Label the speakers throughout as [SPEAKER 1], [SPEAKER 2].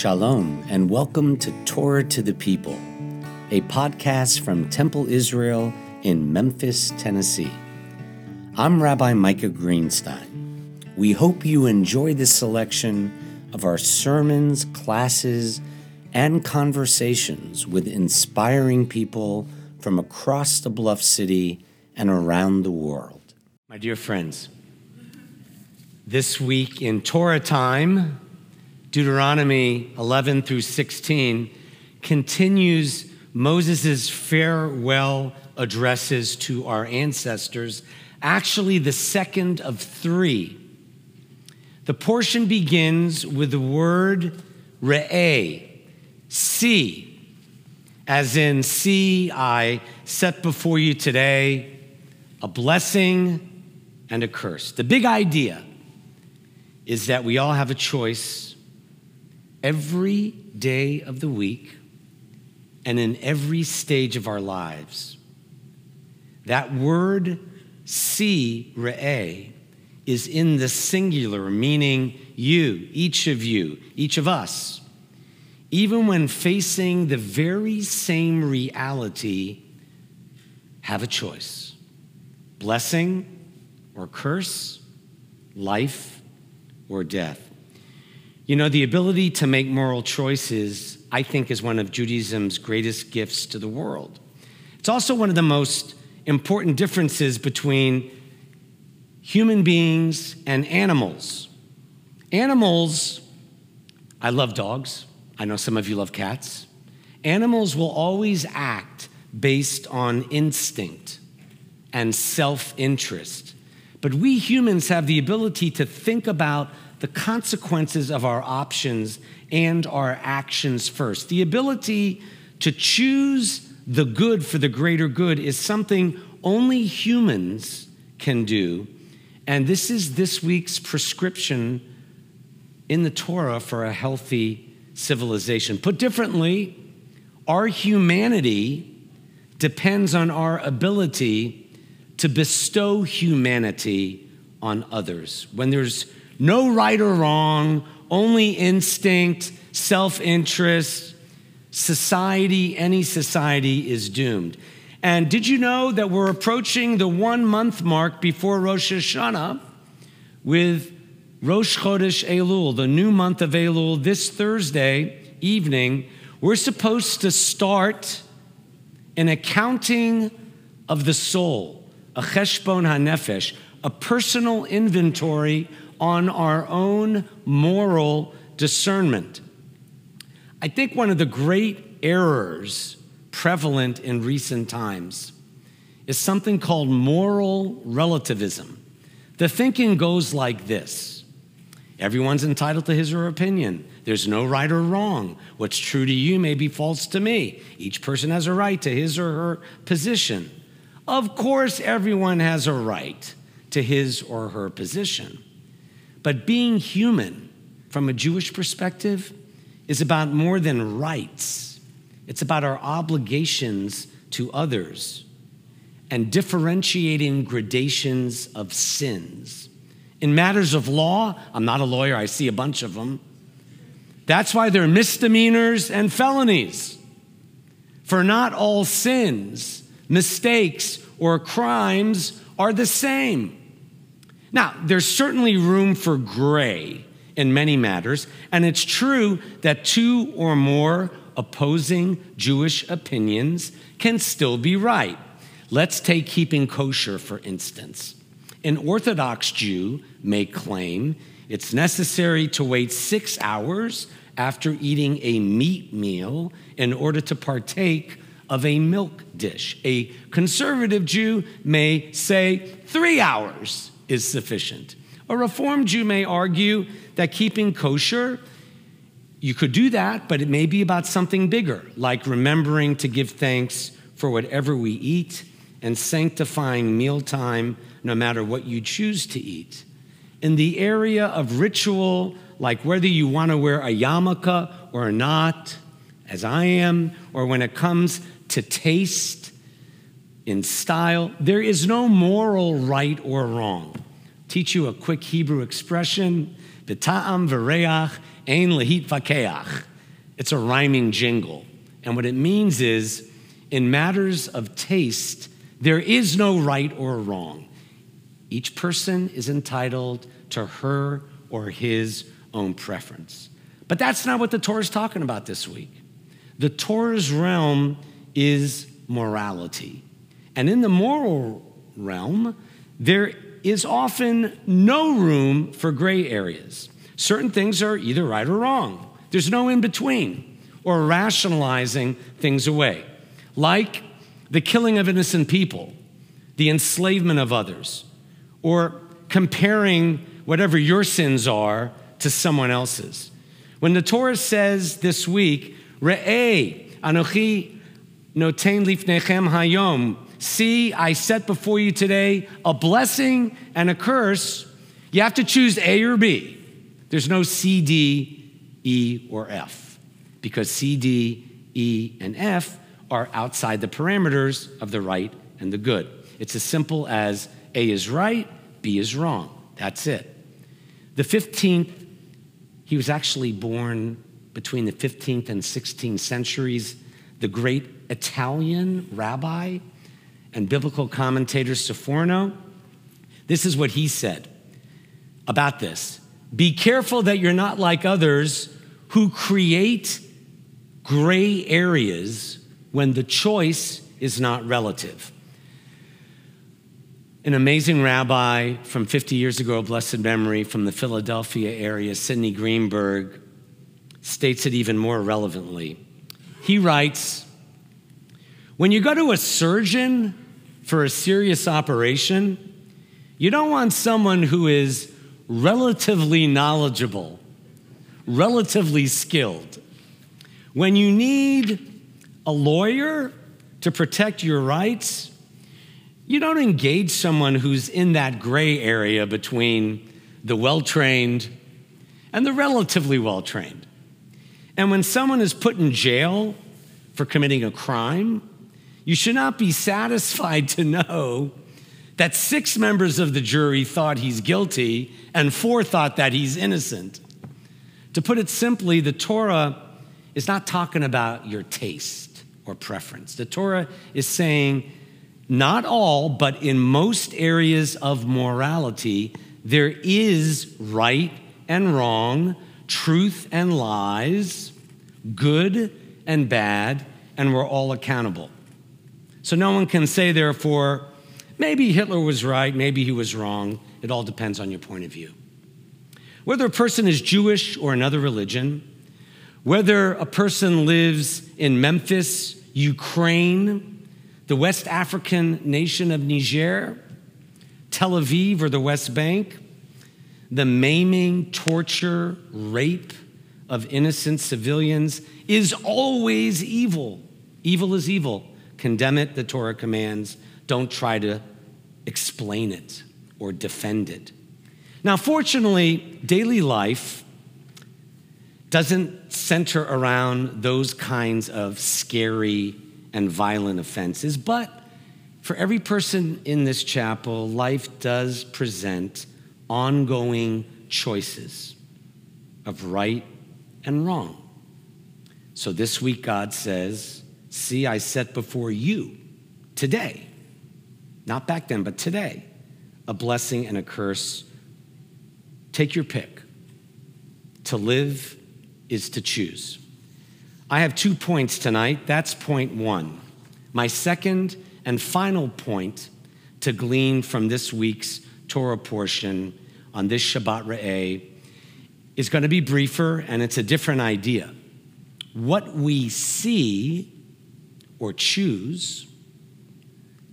[SPEAKER 1] Shalom, and welcome to Torah to the People, a podcast from Temple Israel in Memphis, Tennessee. I'm Rabbi Micah Greenstein. We hope you enjoy this selection of our sermons, classes, and conversations with inspiring people from across the Bluff City and around the world. My dear friends, this week in Torah time, Deuteronomy 11 through 16 continues Moses' farewell addresses to our ancestors, actually, the second of three. The portion begins with the word re'eh, see, as in, see, I set before you today a blessing and a curse. The big idea is that we all have a choice every day of the week and in every stage of our lives. That word, see, re'eh, is in the singular, meaning you, each of you, each of us. Even when facing the very same reality, have a choice blessing or curse, life or death. You know, the ability to make moral choices, I think, is one of Judaism's greatest gifts to the world. It's also one of the most important differences between human beings and animals. Animals, I love dogs. I know some of you love cats. Animals will always act based on instinct and self interest. But we humans have the ability to think about the consequences of our options and our actions first. The ability to choose the good for the greater good is something only humans can do. And this is this week's prescription in the Torah for a healthy civilization. Put differently, our humanity depends on our ability to bestow humanity on others. When there's no right or wrong, only instinct, self interest, society, any society is doomed. And did you know that we're approaching the one month mark before Rosh Hashanah with Rosh Chodesh Elul, the new month of Elul, this Thursday evening? We're supposed to start an accounting of the soul a cheshbon hanefesh, a personal inventory on our own moral discernment. I think one of the great errors prevalent in recent times is something called moral relativism. The thinking goes like this Everyone's entitled to his or her opinion. There's no right or wrong. What's true to you may be false to me. Each person has a right to his or her position. Of course, everyone has a right to his or her position. But being human, from a Jewish perspective, is about more than rights, it's about our obligations to others and differentiating gradations of sins. In matters of law, I'm not a lawyer, I see a bunch of them. That's why there are misdemeanors and felonies. For not all sins mistakes, or crimes are the same. Now, there's certainly room for gray in many matters, and it's true that two or more opposing Jewish opinions can still be right. Let's take keeping kosher, for instance. An Orthodox Jew may claim it's necessary to wait six hours after eating a meat meal in order to partake of a milk dish. A conservative Jew may say three hours is sufficient. A Reformed Jew may argue that keeping kosher, you could do that, but it may be about something bigger, like remembering to give thanks for whatever we eat and sanctifying mealtime no matter what you choose to eat. In the area of ritual, like whether you want to wear a yarmulke or not, as I am, or when it comes to taste, in style. There is no moral right or wrong. Teach you a quick Hebrew expression, B'ta'am v'reach ein lehit vakeach. It's a rhyming jingle. And what it means is, in matters of taste, there is no right or wrong. Each person is entitled to her or his own preference. But that's not what the Torah is talking about this week. The Torah's realm is morality. And in the moral realm, there is often no room for gray areas. Certain things are either right or wrong, there's no in between, or rationalizing things away, like the killing of innocent people, the enslavement of others, or comparing whatever your sins are to someone else's. When the Torah says this week, Re'eh, Anochi noten lifnechem hayom, see, I set before you today a blessing and a curse, you have to choose A or B. There's no C, D, E, or F, because C, D, E, and F are outside the parameters of the right and the good. It's as simple as A is right, B is wrong. That's it. The 15th, he was actually born between the 15th and 16th centuries. The great Italian rabbi and biblical commentator Sforno, this is what he said about this Be careful that you're not like others who create gray areas when the choice is not relative. An amazing rabbi from 50 years ago, blessed memory, from the Philadelphia area, Sidney Greenberg, states it even more relevantly. He writes When you go to a surgeon for a serious operation, you don't want someone who is relatively knowledgeable, relatively skilled. When you need a lawyer to protect your rights, you don't engage someone who's in that gray area between the well trained and the relatively well trained. And when someone is put in jail for committing a crime, you should not be satisfied to know that six members of the jury thought he's guilty and four thought that he's innocent. To put it simply, the Torah is not talking about your taste or preference. The Torah is saying, not all, but in most areas of morality, there is right and wrong, truth and lies, good and bad, and we're all accountable. So no one can say, therefore, maybe Hitler was right, maybe he was wrong. It all depends on your point of view. Whether a person is Jewish or another religion, whether a person lives in Memphis, Ukraine, the West African nation of Niger, Tel Aviv, or the West Bank, the maiming, torture, rape of innocent civilians is always evil. Evil is evil. Condemn it, the Torah commands. Don't try to explain it or defend it. Now, fortunately, daily life doesn't center around those kinds of scary and violent offenses. But for every person in this chapel, life does present ongoing choices of right and wrong. So this week, God says, See, I set before you today, not back then, but today, a blessing and a curse. Take your pick. To live is to choose. I have two points tonight. That's point one. My second and final point to glean from this week's Torah portion on this Shabbat Re'eh is going to be briefer and it's a different idea. What we see or choose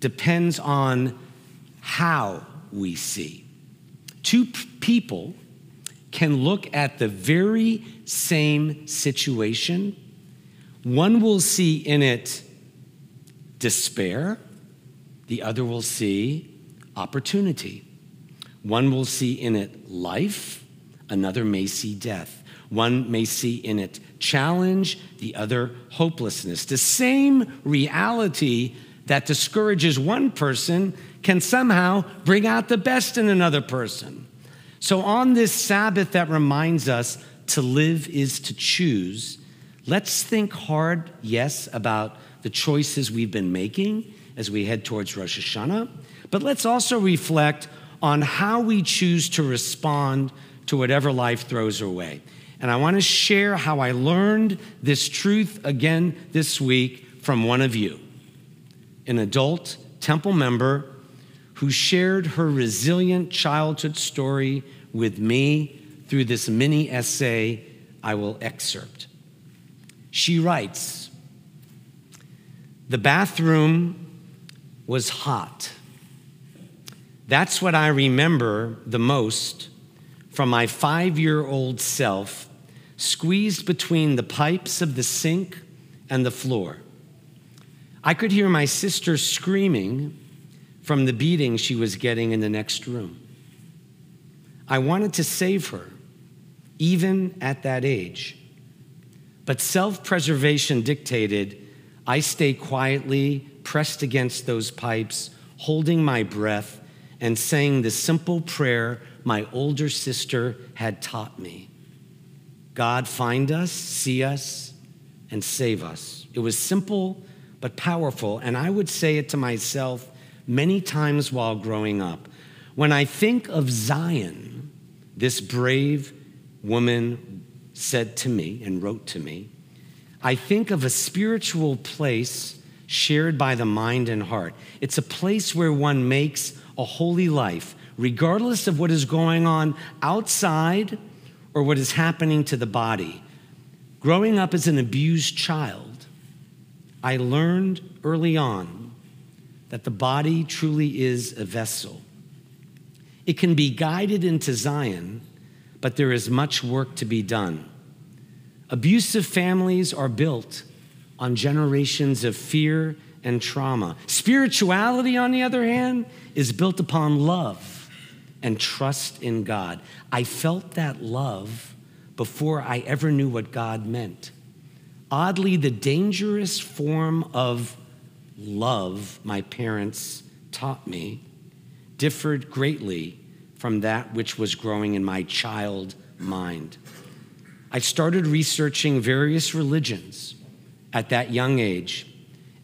[SPEAKER 1] depends on how we see. Two p- people can look at the very same situation one will see in it despair, the other will see opportunity. One will see in it life, another may see death. One may see in it challenge, the other hopelessness. The same reality that discourages one person can somehow bring out the best in another person. So, on this Sabbath that reminds us to live is to choose, let's think hard, yes, about the choices we've been making as we head towards Rosh Hashanah, but let's also reflect on how we choose to respond to whatever life throws our way. And I want to share how I learned this truth again this week from one of you, an adult temple member who shared her resilient childhood story with me through this mini essay I will excerpt. She writes The bathroom was hot. That's what I remember the most from my five year old self, squeezed between the pipes of the sink and the floor. I could hear my sister screaming from the beating she was getting in the next room. I wanted to save her, even at that age. But self preservation dictated I stay quietly pressed against those pipes, holding my breath and saying the simple prayer my older sister had taught me God, find us, see us, and save us. It was simple but powerful, and I would say it to myself many times while growing up. When I think of Zion, this brave woman said to me and wrote to me, I think of a spiritual place shared by the mind and heart. It's a place where one makes a holy life, regardless of what is going on outside or what is happening to the body. Growing up as an abused child, I learned early on that the body truly is a vessel. It can be guided into Zion, but there is much work to be done. Abusive families are built on generations of fear and trauma. Spirituality, on the other hand, is built upon love and trust in God. I felt that love before I ever knew what God meant. Oddly, the dangerous form of love my parents taught me differed greatly from that which was growing in my child mind. I started researching various religions at that young age,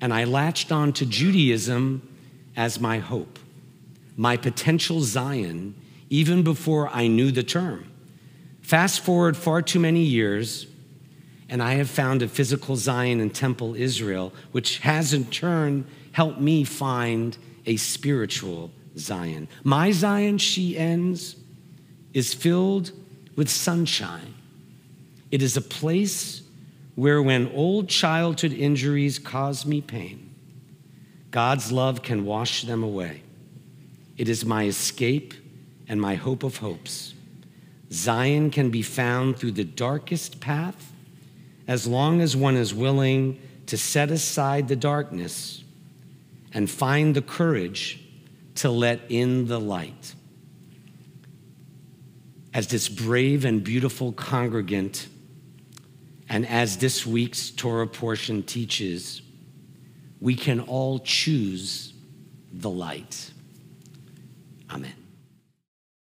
[SPEAKER 1] and I latched on to Judaism as my hope, my potential Zion, even before I knew the term. Fast forward far too many years, and I have found a physical Zion in Temple Israel, which has in turn helped me find a spiritual Zion. My Zion, she ends, is filled with sunshine. It is a place where, when old childhood injuries cause me pain, God's love can wash them away. It is my escape and my hope of hopes. Zion can be found through the darkest path as long as one is willing to set aside the darkness and find the courage to let in the light. As this brave and beautiful congregant, and as this week's Torah portion teaches, we can all choose the light. Amen.